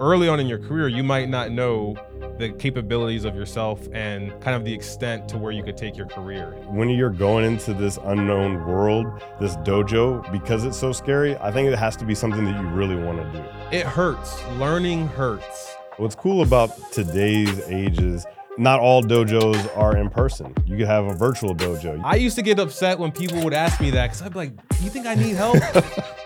early on in your career, you might not know the capabilities of yourself and kind of the extent to where you could take your career. When you're going into this unknown world, this dojo, because it's so scary, I think it has to be something that you really want to do. It hurts. Learning hurts. What's cool about today's age is not all dojos are in person. You could have a virtual dojo. I used to get upset when people would ask me that because I'd be like, "You think I need help?"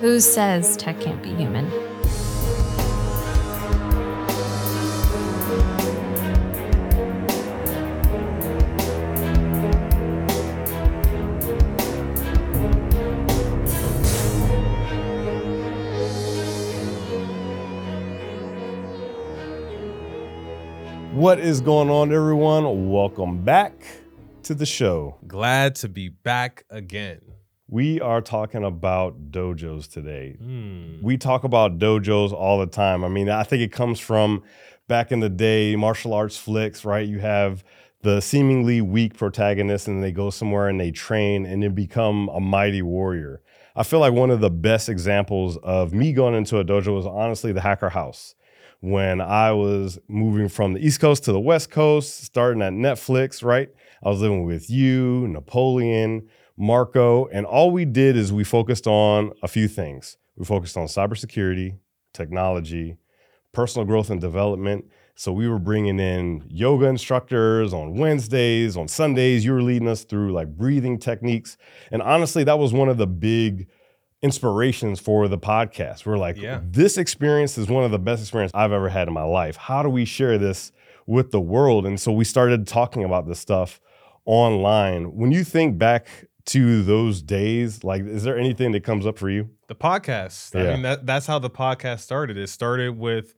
Who says tech can't be human? What is going on, everyone? Welcome back to the show. Glad to be back again. We are talking about dojos today. Hmm. We talk about dojos all the time. I mean, I think it comes from back in the day, martial arts flicks, right? You have the seemingly weak protagonist and they go somewhere and they train and then become a mighty warrior. I feel like one of the best examples of me going into a dojo was honestly the Hacker House. When I was moving from the East Coast to the West Coast, starting at Netflix, right? I was living with you, Napoleon, Marco, and all we did is we focused on a few things. We focused on cybersecurity, technology, personal growth and development. So we were bringing in yoga instructors on Wednesdays, on Sundays. You were leading us through like breathing techniques. And honestly, that was one of the big inspirations for the podcast. We're like, Yeah. this experience is one of the best experiences I've ever had in my life. How do we share this with the world? And so we started talking about this stuff online. When you think back to those days, like, is there anything that comes up for you? The podcast. I mean, that that's how the podcast started. It started with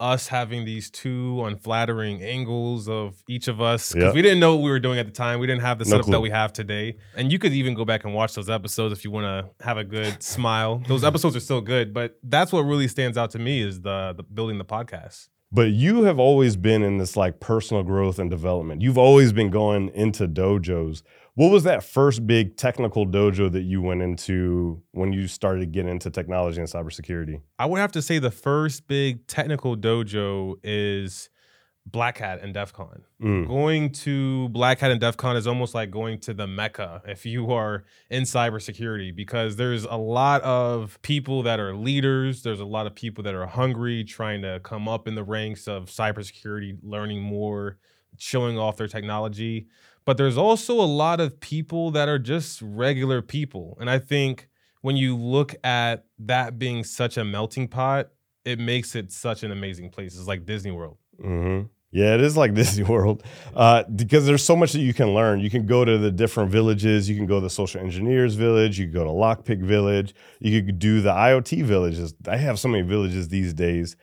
us having these two unflattering angles of each of us because Yep. we didn't know what we were doing at the time. We didn't have the No setup clue. that we have today. And you could even go back and watch those episodes if you want to have a good smile. Those episodes are still good, but that's what really stands out to me is the, the building the podcast. But you have always been in this like personal growth and development. You've always been going into dojos. What was that first big technical dojo that you went into when you started getting into technology and cybersecurity? I would have to say the first big technical dojo is Black Hat and DEF CON. Mm. Going to Black Hat and DEF CON is almost like going to the Mecca if you are in cybersecurity because there's a lot of people that are leaders. There's a lot of people that are hungry, trying to come up in the ranks of cybersecurity, learning more, showing off their technology. But there's also a lot of people that are just regular people. And I think when you look at that being such a melting pot, it makes it such an amazing place. It's like Disney World. hmm Yeah, it is like Disney World uh, because there's so much that you can learn. You can go to the different villages. You can go to the social engineers village. You can go to Lockpick village. You could do the IoT villages. I have so many villages these days.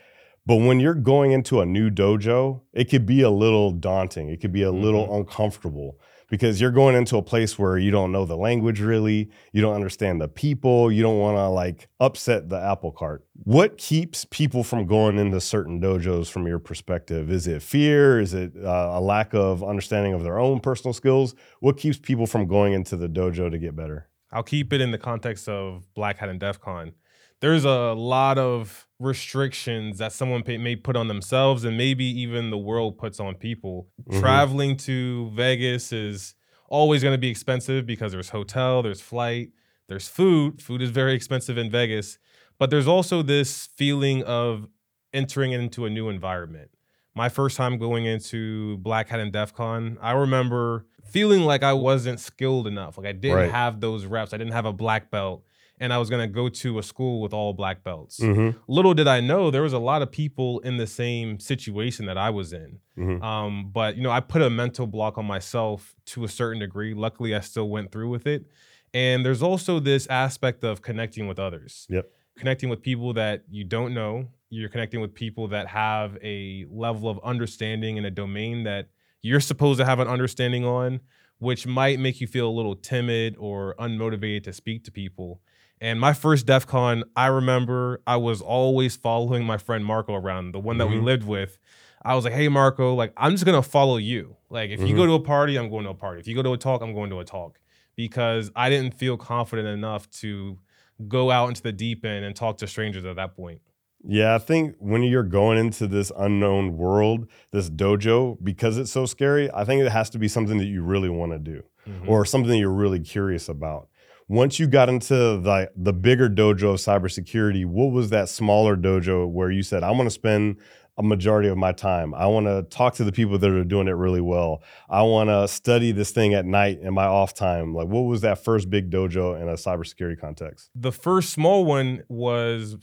But when you're going into a new dojo, it could be a little daunting. It could be a little uncomfortable because you're going into a place where you don't know the language really, you don't understand the people, you don't want to like upset the apple cart. What keeps people from going into certain dojos from your perspective? Is it fear? Is it uh, a lack of understanding of their own personal skills? What keeps people from going into the dojo to get better? I'll keep it in the context of Black Hat and DEF CON. There's a lot of restrictions that someone pay, may put on themselves and maybe even the world puts on people. Mhm. Traveling to Vegas is always going to be expensive because there's hotel, there's flight, there's food. Food is very expensive in Vegas, but there's also this feeling of entering into a new environment. My first time going into Black Hat and DEF CON, I remember feeling like I wasn't skilled enough. Like I didn't Right. have those reps. I didn't have a black belt. And I was gonna go to a school with all black belts. Mm-hmm. Little did I know there was a lot of people in the same situation that I was in. Mhm. Um, but you know, I put a mental block on myself to a certain degree. Luckily, I still went through with it. And there's also this aspect of connecting with others. Yep. Connecting with people that you don't know. You're connecting with people that have a level of understanding in a domain that you're supposed to have an understanding on, which might make you feel a little timid or unmotivated to speak to people. And my first DEF CON, I remember I was always following my friend Marco around, the one that we Mhm. lived with. I was like, hey, Marco, like, I'm just gonna follow you. Like, if you Mhm. go to a party, I'm going to a party. If you go to a talk, I'm going to a talk. Because I didn't feel confident enough to go out into the deep end and talk to strangers at that point. Yeah, I think when you're going into this unknown world, this dojo, because it's so scary, I think it has to be something that you really want to do Mhm. or something that you're really curious about. Once you got into the the bigger dojo of cybersecurity, what was that smaller dojo where you said, I want to spend a majority of my time. I want to talk to the people that are doing it really well. I want to study this thing at night in my off time. Like, what was that first big dojo in a cybersecurity context? the first small one was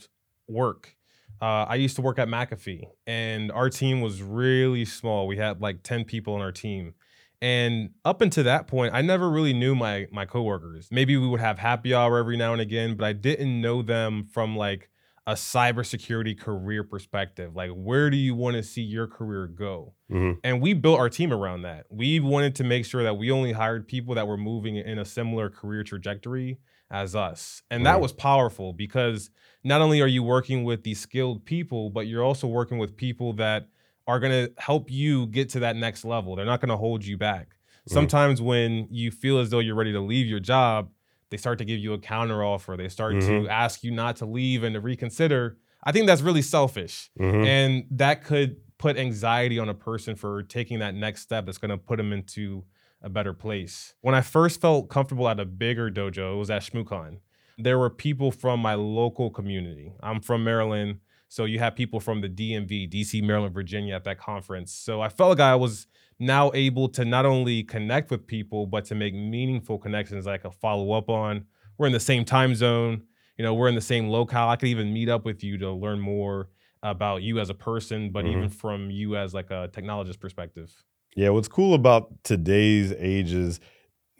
work. Uh, I used to work at McAfee, and our team was really small. We had like ten people on our team, and up until that point, I never really knew my my coworkers. Maybe we would have happy hour every now and again, but I didn't know them from like a cybersecurity career perspective. Like, where do you want to see your career go? Mhm. And we built our team around that. We wanted to make sure that we only hired people that were moving in a similar career trajectory as us. And that was powerful because not only are you working with these skilled people, but you're also working with people that are going to help you get to that next level. They're not going to hold you back. Mhm. Sometimes when you feel as though you're ready to leave your job, they start to give you a counter offer. They start Mhm. to ask you not to leave and to reconsider. I think that's really selfish. Mhm. And that could put anxiety on a person for taking that next step that's going to put them into a better place. When I first felt comfortable at a bigger dojo, it was at ShmooCon. There were people from my local community. I'm from Maryland. So you have people from the DMV, DC, Maryland, Virginia at that conference. So I felt like I was now able to not only connect with people, but to make meaningful connections that I could follow up on. We're in the same time zone. You know, we're in the same locale. I could even meet up with you to learn more about you as a person, but Mhm. even from you as like a technologist perspective. Yeah, what's cool about today's age is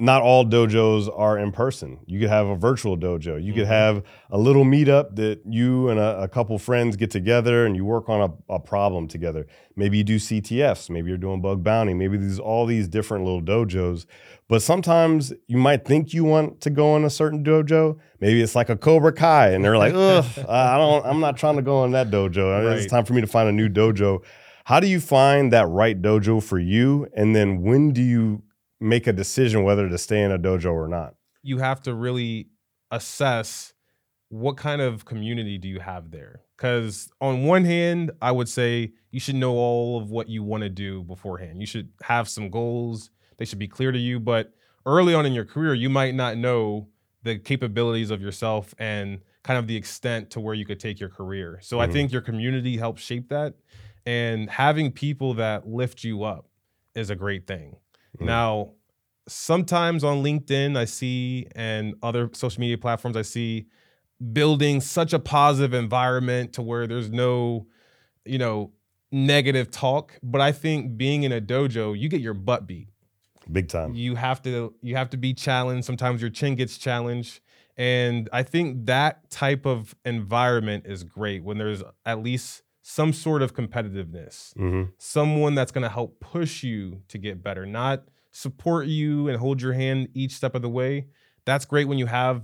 not all dojos are in person. You could have a virtual dojo. You could Mhm. have a little meetup that you and a, a couple friends get together and you work on a, a problem together. Maybe you do CTFs. Maybe you're doing bug bounty. Maybe there's all these different little dojos. But sometimes you might think you want to go in a certain dojo. Maybe it's like a Cobra Kai, and they're like, "Ugh, I don't. I'm not trying to go in that dojo. Right. It's time for me to find a new dojo." How do you find that right dojo for you? And then when do you make a decision whether to stay in a dojo or not? You have to really assess what kind of community do you have there? Because on one hand, I would say you should know all of what you want to do beforehand. You should have some goals, they should be clear to you. But early on in your career, you might not know the capabilities of yourself and kind of the extent to where you could take your career. So I Mhm. think your community helps shape that. And having people that lift you up is a great thing. Mhm. Now, sometimes on LinkedIn, I see, and other social media platforms, I see building such a positive environment to where there's no, you know, negative talk. But I think being in a dojo, you get your butt beat. Big time. You have to you have to be challenged. Sometimes your chin gets challenged. And I think that type of environment is great when there's at least some sort of competitiveness hmm someone that's going to help push you to get better, not support you and hold your hand each step of the way. That's great when you have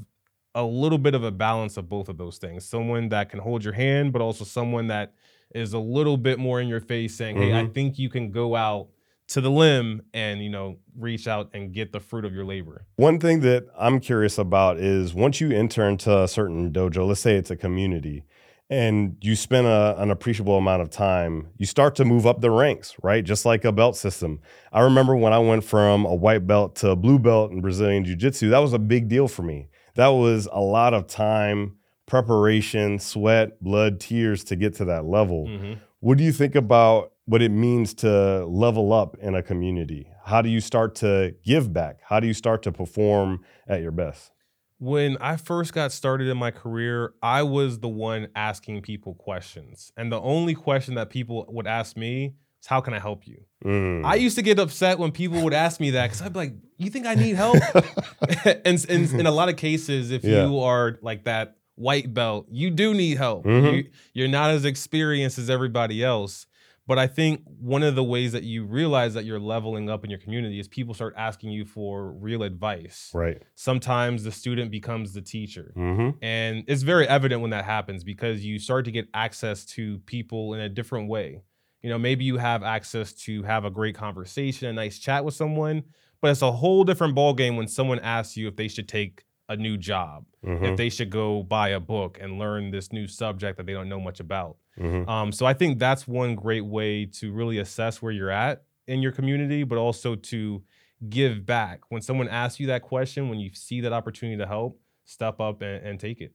a little bit of a balance of both of those things. Someone that can hold your hand, but also someone that is a little bit more in your face saying, Hey, I think you can go out to the limb and, you know, reach out and get the fruit of your labor. One thing that I'm curious about is once you enter into a certain dojo, let's say it's a community, and you spend a, an appreciable amount of time, you start to move up the ranks, right? Just like a belt system. I remember when I went from a white belt to a blue belt in Brazilian Jiu Jitsu, that was a big deal for me. That was a lot of time, preparation, sweat, blood, tears to get to that level. Mhm. What do you think about what it means to level up in a community? How do you start to give back? How do you start to perform at your best? When I first got started in my career, I was the one asking people questions. And the only question that people would ask me is, How can I help you? Mm. I used to get upset when people would ask me that because I'd be like, You think I need help? and, and in a lot of cases, if Yeah. you are like that white belt, you do need help. Mhm. You, you're not as experienced as everybody else. But I think one of the ways that you realize that you're leveling up in your community is people start asking you for real advice. right. Sometimes the student becomes the teacher. hmm And it's very evident when that happens because you start to get access to people in a different way. You know, maybe you have access to have a great conversation, a nice chat with someone, but it's a whole different ballgame when someone asks you if they should take a new job, Mhm, if they should go buy a book and learn this new subject that they don't know much about. mhm. Um, so I think that's one great way to really assess where you're at in your community, but also to give back. When someone asks you that question, when you see that opportunity to help, step up and, and take it.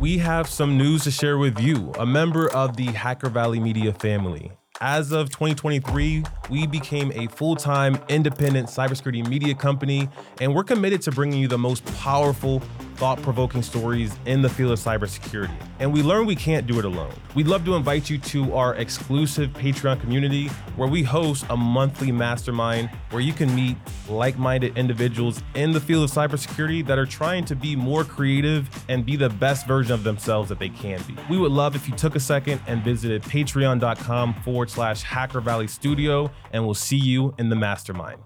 We have some news to share with you, a member of the Hacker Valley Media family. As of 2023, we became a full time independent cybersecurity media company, and we're committed to bringing you the most powerful, thought provoking stories in the field of cybersecurity. And we learned we can't do it alone. We'd love to invite you to our exclusive Patreon community where we host a monthly mastermind where you can meet like minded individuals in the field of cybersecurity that are trying to be more creative and be the best version of themselves that they can be. We would love if you took a second and visited patreon.com forward slash Hacker Valley Studio, and we'll see you in the mastermind.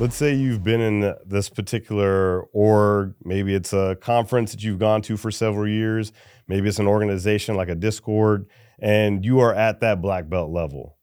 Let's say you've been in this particular org, maybe it's a conference that you've gone to for several years, maybe it's an organization like a Discord, and you are at that black belt level.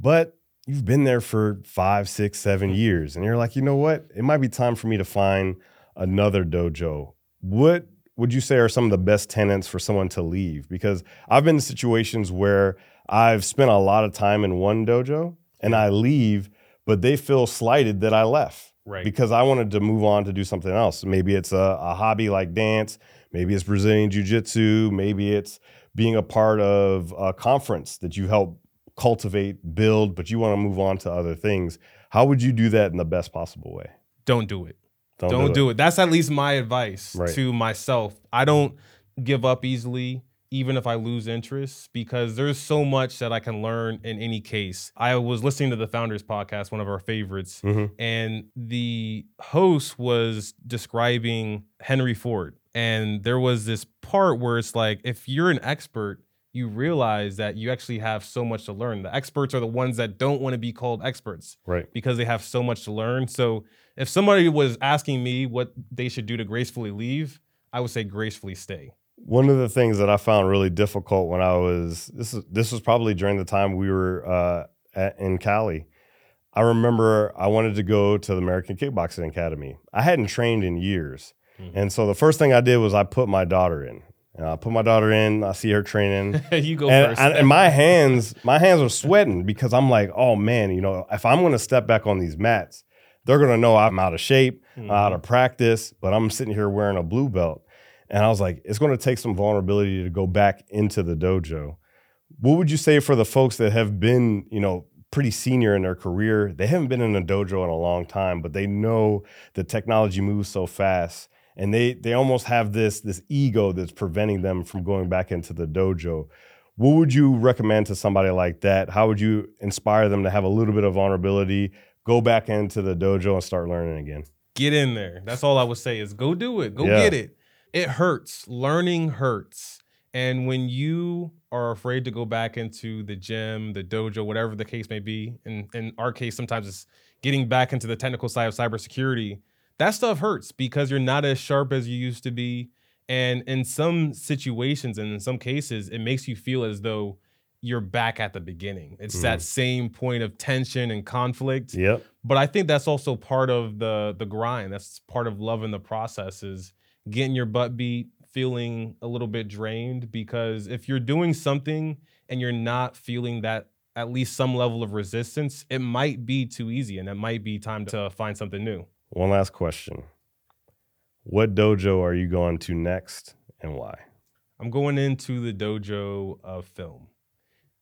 But you've been there for five, six, seven years, and you're like, you know what? It might be time for me to find another dojo. What would you say are some of the best tenants for someone to leave? Because I've been in situations where I've spent a lot of time in one dojo and I leave, but they feel slighted that I left Right. because I wanted to move on to do something else. Maybe it's a, a hobby like dance, maybe it's Brazilian Jiu Jitsu, maybe it's being a part of a conference that you help cultivate, build, but you want to move on to other things. How would you do that in the best possible way? Don't do it. Don't, do, it. That's at least my advice Right. to myself. I don't give up easily, even if I lose interest, because there's so much that I can learn in any case. I was listening to the Founders Podcast, one of our favorites, Mhm. and the host was describing Henry Ford. And there was this part where it's like, if you're an expert, you realize that you actually have so much to learn. The experts are the ones that don't want to be called experts Right. because they have so much to learn. So if somebody was asking me what they should do to gracefully leave, I would say gracefully stay. One of the things that I found really difficult when I was this is this was probably during the time we were uh, at, in Cali. I remember I wanted to go to the American Kickboxing Academy. I hadn't trained in years, Mhm. and so the first thing I did was I put my daughter in. And I put my daughter in. I see her training. you go and, first. and, and my hands, my hands are sweating because I'm like, oh man, you know, if I'm going to step back on these mats, they're going to know I'm out of shape, I'm out of practice, but I'm sitting here wearing a blue belt. And I was like, it's going to take some vulnerability to go back into the dojo. What would you say for the folks that have been, you know, pretty senior in their career? They haven't been in a dojo in a long time, but they know the technology moves so fast and they they almost have this this ego that's preventing them from going back into the dojo. What would you recommend to somebody like that? How would you inspire them to have a little bit of vulnerability, go back into the dojo and start learning again? get in there. That's all I would say is go do it. Go Yeah. get it. It hurts. Learning hurts. And when you are afraid to go back into the gym, the dojo, whatever the case may be, and in our case, sometimes it's getting back into the technical side of cybersecurity, that stuff hurts because you're not as sharp as you used to be. And in some situations and in some cases, it makes you feel as though you're back at the beginning. It's that mm. same point of tension and conflict Yep. but I think that's also part of the the grind. That's part of loving the process is getting your butt beat, feeling a little bit drained because if you're doing something and you're not feeling that at least some level of resistance, it might be too easy and it might be time to find something new. One last question. What dojo are you going to next and why? I'm going into the dojo of film.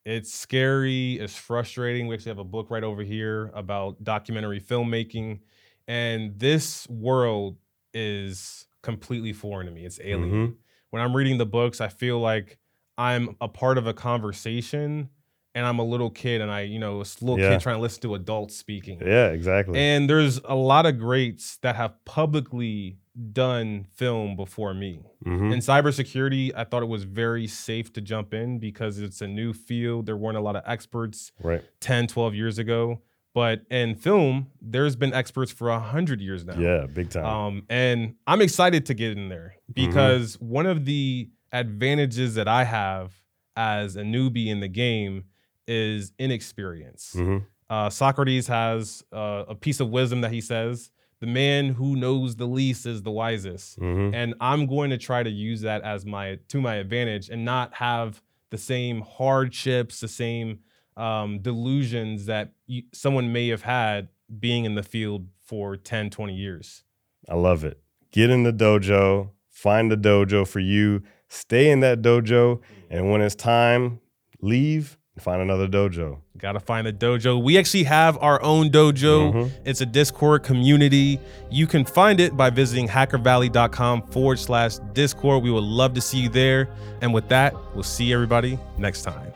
It's scary, it's frustrating. We actually have a book right over here about documentary filmmaking. And this world is completely foreign to me. It's alien. When I'm reading the books, I feel like I'm a part of a conversation and I'm a little kid and I, you know, a little Yeah. kid trying to listen to adults speaking. Yeah, exactly. And there's a lot of greats that have publicly done film before me. Mhm. In cybersecurity, I thought it was very safe to jump in because it's a new field. There weren't a lot of experts Right. 10, 12 years ago. But in film, there's been experts for a 100 years now. Yeah, big time. Um, and I'm excited to get in there because one of the advantages that I have as a newbie in the game is inexperience. Mhm. Uh, Socrates has uh, a piece of wisdom that he says the man who knows the least is the wisest. Mhm. And I'm going to try to use that as my to my advantage and not have the same hardships, the same um, delusions that you, someone may have had being in the field for 10, 20 years. I love it. Get in the dojo, find the dojo for you, stay in that dojo, and when it's time, leave and find another dojo. Got to find a dojo. We actually have our own dojo. Mhm. It's a Discord community. You can find it by visiting hackervalley.com forward slash Discord. We would love to see you there. And with that, we'll see everybody next time.